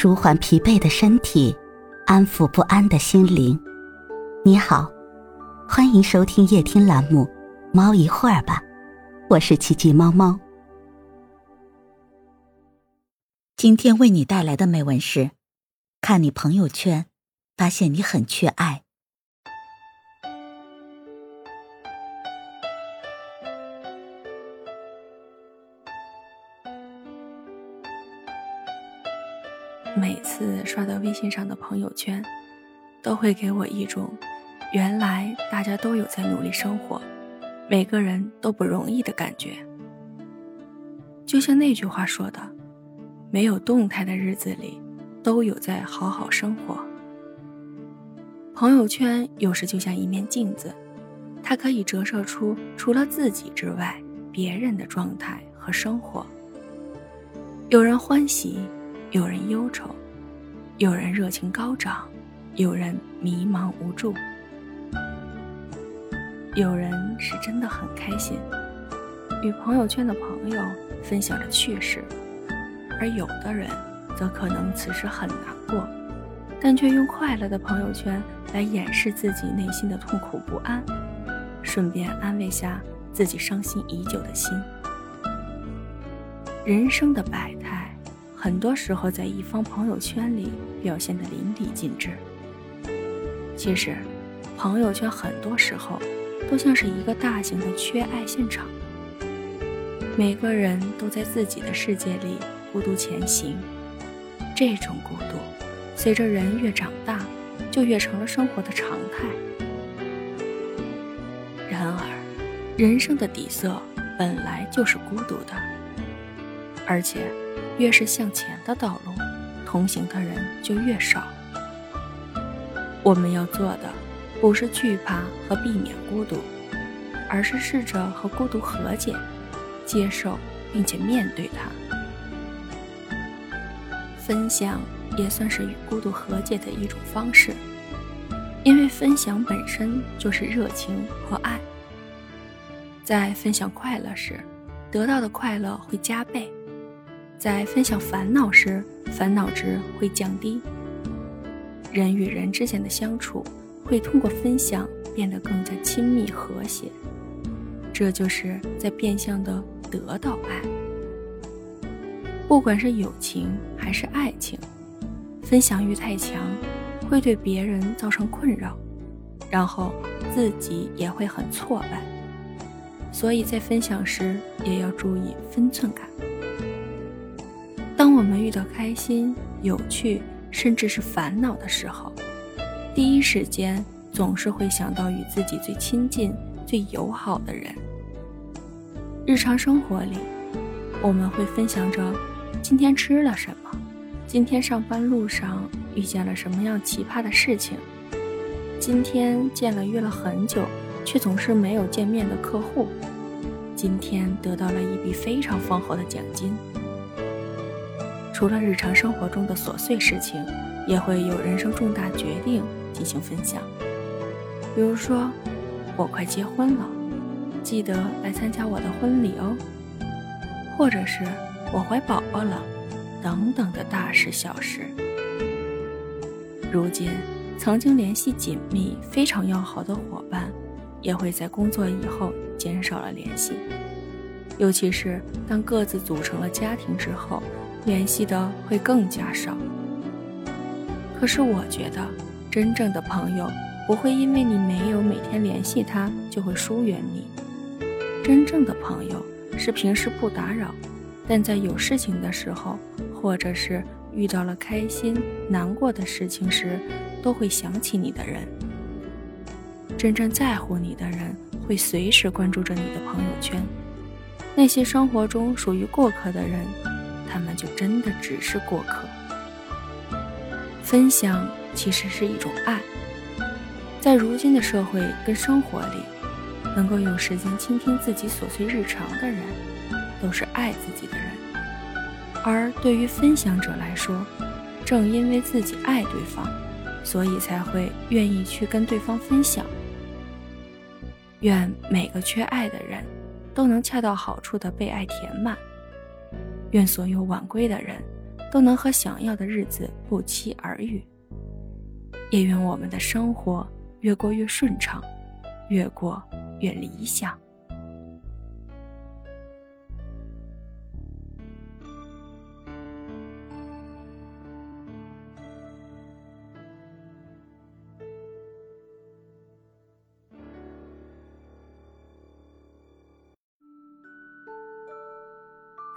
舒缓疲惫的身体，安抚不安的心灵。你好，欢迎收听夜听栏目《猫一会儿吧》，我是奇迹猫猫。今天为你带来的美文是：看你朋友圈，发现你很缺爱。每次刷到微信上的朋友圈，都会给我一种原来大家都有在努力生活，每个人都不容易的感觉。就像那句话说的：“没有动态的日子里，都有在好好生活。”朋友圈有时就像一面镜子，它可以折射出除了自己之外别人的状态和生活。有人欢喜。有人忧愁，有人热情高涨，有人迷茫无助，有人是真的很开心，与朋友圈的朋友分享着趣事，而有的人则可能此时很难过，但却用快乐的朋友圈来掩饰自己内心的痛苦不安，顺便安慰下自己伤心已久的心。人生的百态。很多时候，在一方朋友圈里表现得淋漓尽致。其实，朋友圈很多时候都像是一个大型的缺爱现场。每个人都在自己的世界里孤独前行，这种孤独，随着人越长大，就越成了生活的常态。然而，人生的底色本来就是孤独的，而且。越是向前的道路，同行的人就越少。我们要做的，不是惧怕和避免孤独，而是试着和孤独和解，接受并且面对它。分享也算是与孤独和解的一种方式，因为分享本身就是热情和爱。在分享快乐时，得到的快乐会加倍。在分享烦恼时，烦恼值会降低。人与人之间的相处会通过分享变得更加亲密和谐，这就是在变相的得到爱。不管是友情还是爱情，分享欲太强会对别人造成困扰，然后自己也会很挫败。所以在分享时也要注意分寸感。我们遇到开心、有趣，甚至是烦恼的时候，第一时间总是会想到与自己最亲近、最友好的人。日常生活里，我们会分享着今天吃了什么，今天上班路上遇见了什么样奇葩的事情，今天见了约了很久却总是没有见面的客户，今天得到了一笔非常丰厚的奖金。除了日常生活中的琐碎事情，也会有人生重大决定进行分享。比如说，我快结婚了，记得来参加我的婚礼哦；或者是我怀宝宝了，等等的大事小事。如今，曾经联系紧密、非常要好的伙伴，也会在工作以后减少了联系，尤其是当各自组成了家庭之后。联系的会更加少。可是我觉得，真正的朋友不会因为你没有每天联系他就会疏远你。真正的朋友是平时不打扰，但在有事情的时候，或者是遇到了开心、难过的事情时，都会想起你的人。真正在乎你的人会随时关注着你的朋友圈。那些生活中属于过客的人。他们就真的只是过客。分享其实是一种爱，在如今的社会跟生活里，能够有时间倾听自己琐碎日常的人，都是爱自己的人。而对于分享者来说，正因为自己爱对方，所以才会愿意去跟对方分享。愿每个缺爱的人，都能恰到好处的被爱填满。愿所有晚归的人都能和想要的日子不期而遇。也愿我们的生活越过越顺畅，越过越理想。